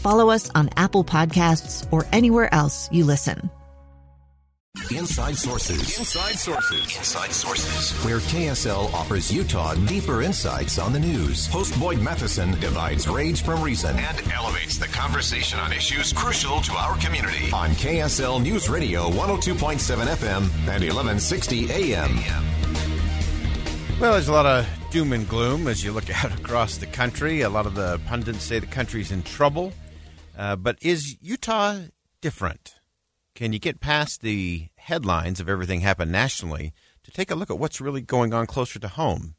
follow us on Apple Podcasts, or anywhere else you listen. Inside Sources. Inside Sources. Inside Sources. Where KSL offers Utah deeper insights on the news. Host Boyd Matheson divides rage from reason and elevates the conversation on issues crucial to our community. On KSL News Radio 102.7 FM and 1160 AM. Well, there's a lot of doom and gloom as you look out across the country. A lot of the pundits say the country's in trouble. Uh, but is Utah different? Can you get past the headlines of everything happened nationally to take a look at what's really going on closer to home?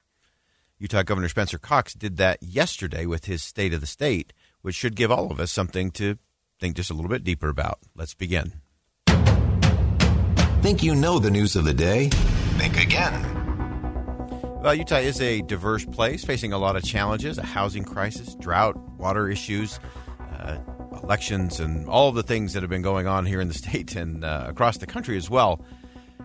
Utah Governor Spencer Cox did that yesterday with his State of the State, which should give all of us something to think just a little bit deeper about. Let's begin. Think you know the news of the day? Think again. Well, Utah is a diverse place facing a lot of challenges a housing crisis, drought, water issues, uh, elections, and all of the things that have been going on here in the state and uh, across the country as well.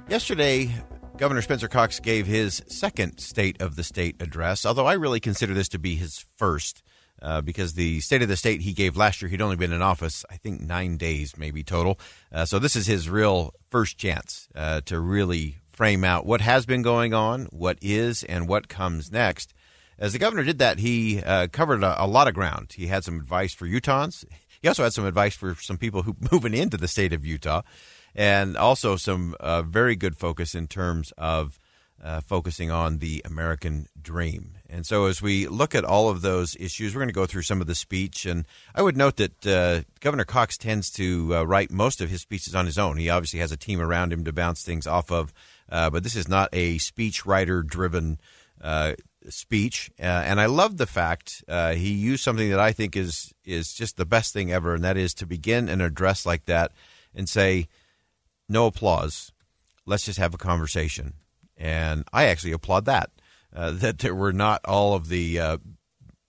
Yesterday, Governor Spencer Cox gave his second State of the State address, although I really consider this to be his first. Uh, because the State of the State he gave last year, he'd only been in office, I think, nine days maybe total. Uh, so this is his real first chance uh, to really frame out what has been going on, what is, and what comes next. As the governor did that, he uh, covered a, a, lot of ground. He had some advice for Utahns. He also had some advice for some people who moving into the state of Utah, and also some uh, very good focus in terms of uh, focusing on the American dream. And so, as we look at all of those issues, we're going to go through some of the speech. And I would note that uh, Governor Cox tends to uh, write most of his speeches on his own. He obviously has a team around him to bounce things off of, uh, but this is not a speech writer driven uh, speech. Uh, and I love the fact uh, he used something that I think is is just the best thing ever, and that is to begin an address like that and say, "No applause. Let's just have a conversation." And I actually applaud that uh, that there were not all of the uh,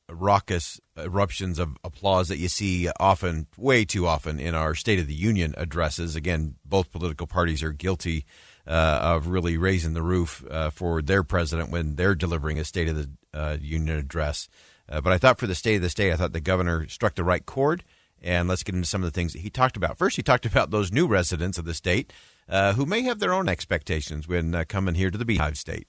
raucous eruptions of applause that you see often, way too often, in our State of the Union addresses. Again, both political parties are guilty uh, of really raising the roof uh, for their president when they're delivering a State of the uh, Union address. Uh, but I thought for the State of the State, I thought the governor struck the right chord. And let's get into some of the things that he talked about. First, he talked about those new residents of the state uh, who may have their own expectations when uh, coming here to the Beehive State.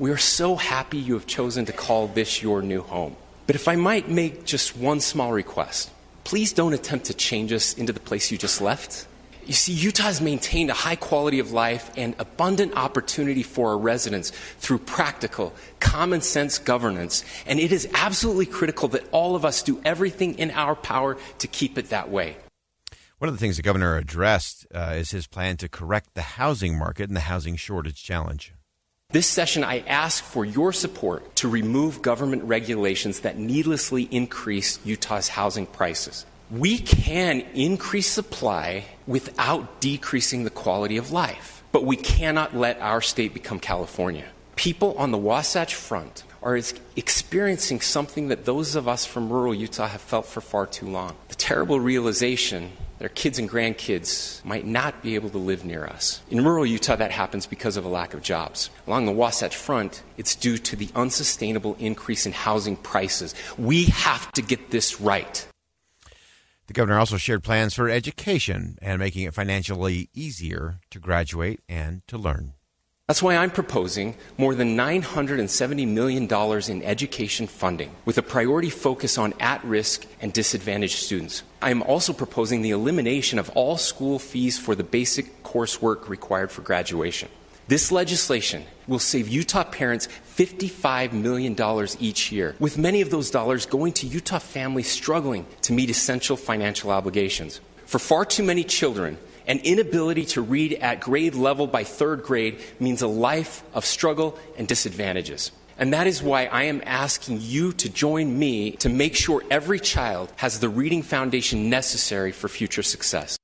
We are so happy you have chosen to call this your new home. But if I might make just one small request, please don't attempt to change us into the place you just left. You see, Utah has maintained a high quality of life and abundant opportunity for our residents through practical, common sense governance, and it is absolutely critical that all of us do everything in our power to keep it that way. One of the things the governor addressed uh, is his plan to correct the housing market and the housing shortage challenge. This session, I ask for your support to remove government regulations that needlessly increase Utah's housing prices. We can increase supply without decreasing the quality of life, but we cannot let our state become California. People on the Wasatch Front are experiencing something that those of us from rural Utah have felt for far too long. The terrible realization their kids and grandkids might not be able to live near us. In rural Utah, that happens because of a lack of jobs. Along the Wasatch Front, it's due to the unsustainable increase in housing prices. We have to get this right. The governor also shared plans for education and making it financially easier to graduate and to learn. That's why I'm proposing more than $970 million in education funding with a priority focus on at risk and disadvantaged students. I am also proposing the elimination of all school fees for the basic coursework required for graduation. This legislation will save Utah parents $55 million each year, with many of those dollars going to Utah families struggling to meet essential financial obligations. For far too many children, an inability to read at grade level by third grade means a life of struggle and disadvantages. And that is why I am asking you to join me to make sure every child has the reading foundation necessary for future success.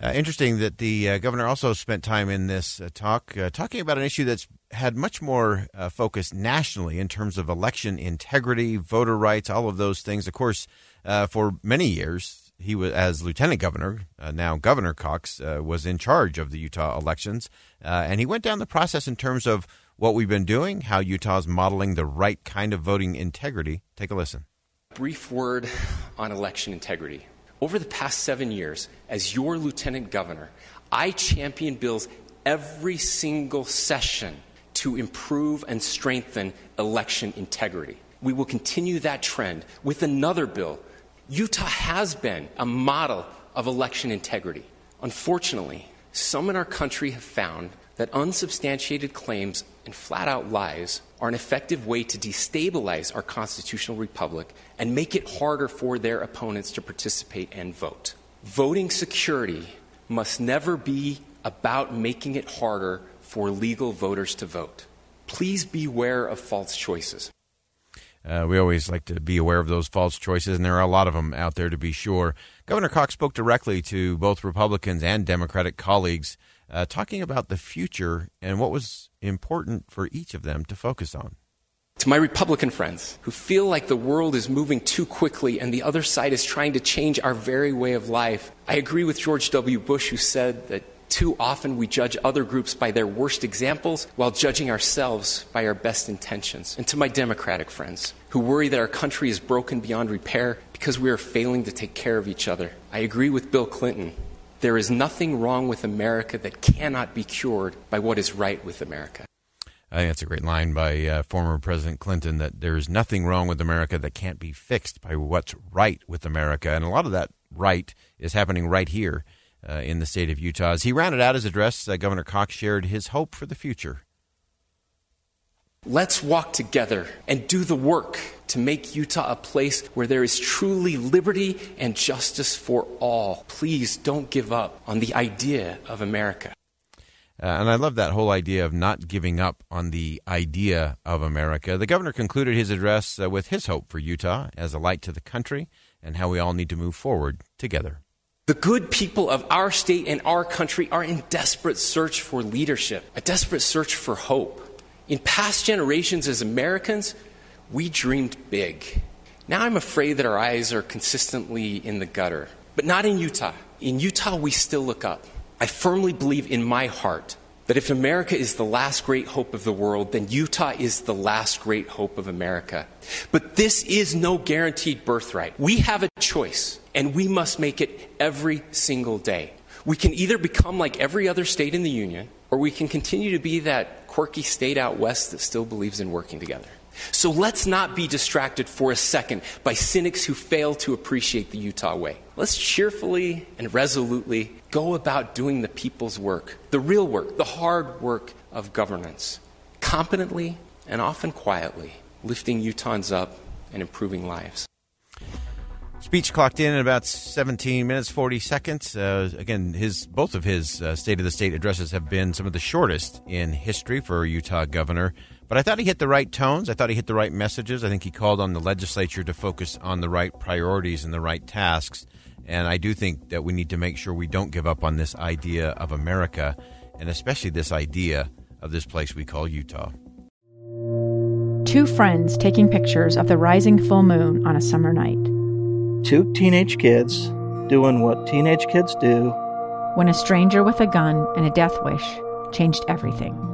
Uh, interesting that the uh, governor also spent time in this uh, talk uh, talking about an issue that's had much more uh, focus nationally in terms of election integrity, voter rights, all of those things. Of course, uh, for many years, he was as lieutenant governor, uh, now Governor Cox uh, was in charge of the Utah elections, uh, and he went down the process in terms of what we've been doing, how Utah's modeling the right kind of voting integrity. Take a listen. Brief word on election integrity. Over the past seven years, as your lieutenant governor, I champion bills every single session to improve and strengthen election integrity. We will continue that trend with another bill Utah has been a model of election integrity. Unfortunately, some in our country have found that unsubstantiated claims and flat out lies are an effective way to destabilize our constitutional republic and make it harder for their opponents to participate and vote. Voting security must never be about making it harder for legal voters to vote. Please beware of false choices. Uh, we always like to be aware of those false choices, and there are a lot of them out there to be sure. Governor Cox spoke directly to both Republicans and Democratic colleagues, uh, talking about the future and what was important for each of them to focus on. To my Republican friends who feel like the world is moving too quickly and the other side is trying to change our very way of life, I agree with George W. Bush, who said that too often we judge other groups by their worst examples while judging ourselves by our best intentions. And to my Democratic friends who worry that our country is broken beyond repair because we are failing to take care of each other, I agree with Bill Clinton. There is nothing wrong with America that cannot be cured by what is right with America. I think that's a great line by uh, former President Clinton that there is nothing wrong with America that can't be fixed by what's right with America. And a lot of that right is happening right here uh, in the state of Utah. As he rounded out his address, uh, Governor Cox shared his hope for the future. Let's walk together and do the work to make Utah a place where there is truly liberty and justice for all. Please don't give up on the idea of America. Uh, and I love that whole idea of not giving up on the idea of America. The governor concluded his address uh, with his hope for Utah as a light to the country and how we all need to move forward together. The good people of our state and our country are in desperate search for leadership, a desperate search for hope. In past generations as Americans, we dreamed big. Now I'm afraid that our eyes are consistently in the gutter, but not in Utah. In Utah, we still look up. I firmly believe in my heart that if America is the last great hope of the world, then Utah is the last great hope of America. But this is no guaranteed birthright. We have a choice, and we must make it every single day. We can either become like every other state in the Union, or we can continue to be that quirky state out west that still believes in working together. So let's not be distracted for a second by cynics who fail to appreciate the Utah way. Let's cheerfully and resolutely go about doing the people's work, the real work, the hard work of governance, competently and often quietly, lifting Utahns up and improving lives. Speech clocked in at about 17 minutes 40 seconds. Uh, again, his both of his uh, State of the State addresses have been some of the shortest in history for Utah governor. But I thought he hit the right tones. I thought he hit the right messages. I think he called on the legislature to focus on the right priorities and the right tasks. And I do think that we need to make sure we don't give up on this idea of America, and especially this idea of this place we call Utah. Two friends taking pictures of the rising full moon on a summer night. Two teenage kids doing what teenage kids do. When a stranger with a gun and a death wish changed everything.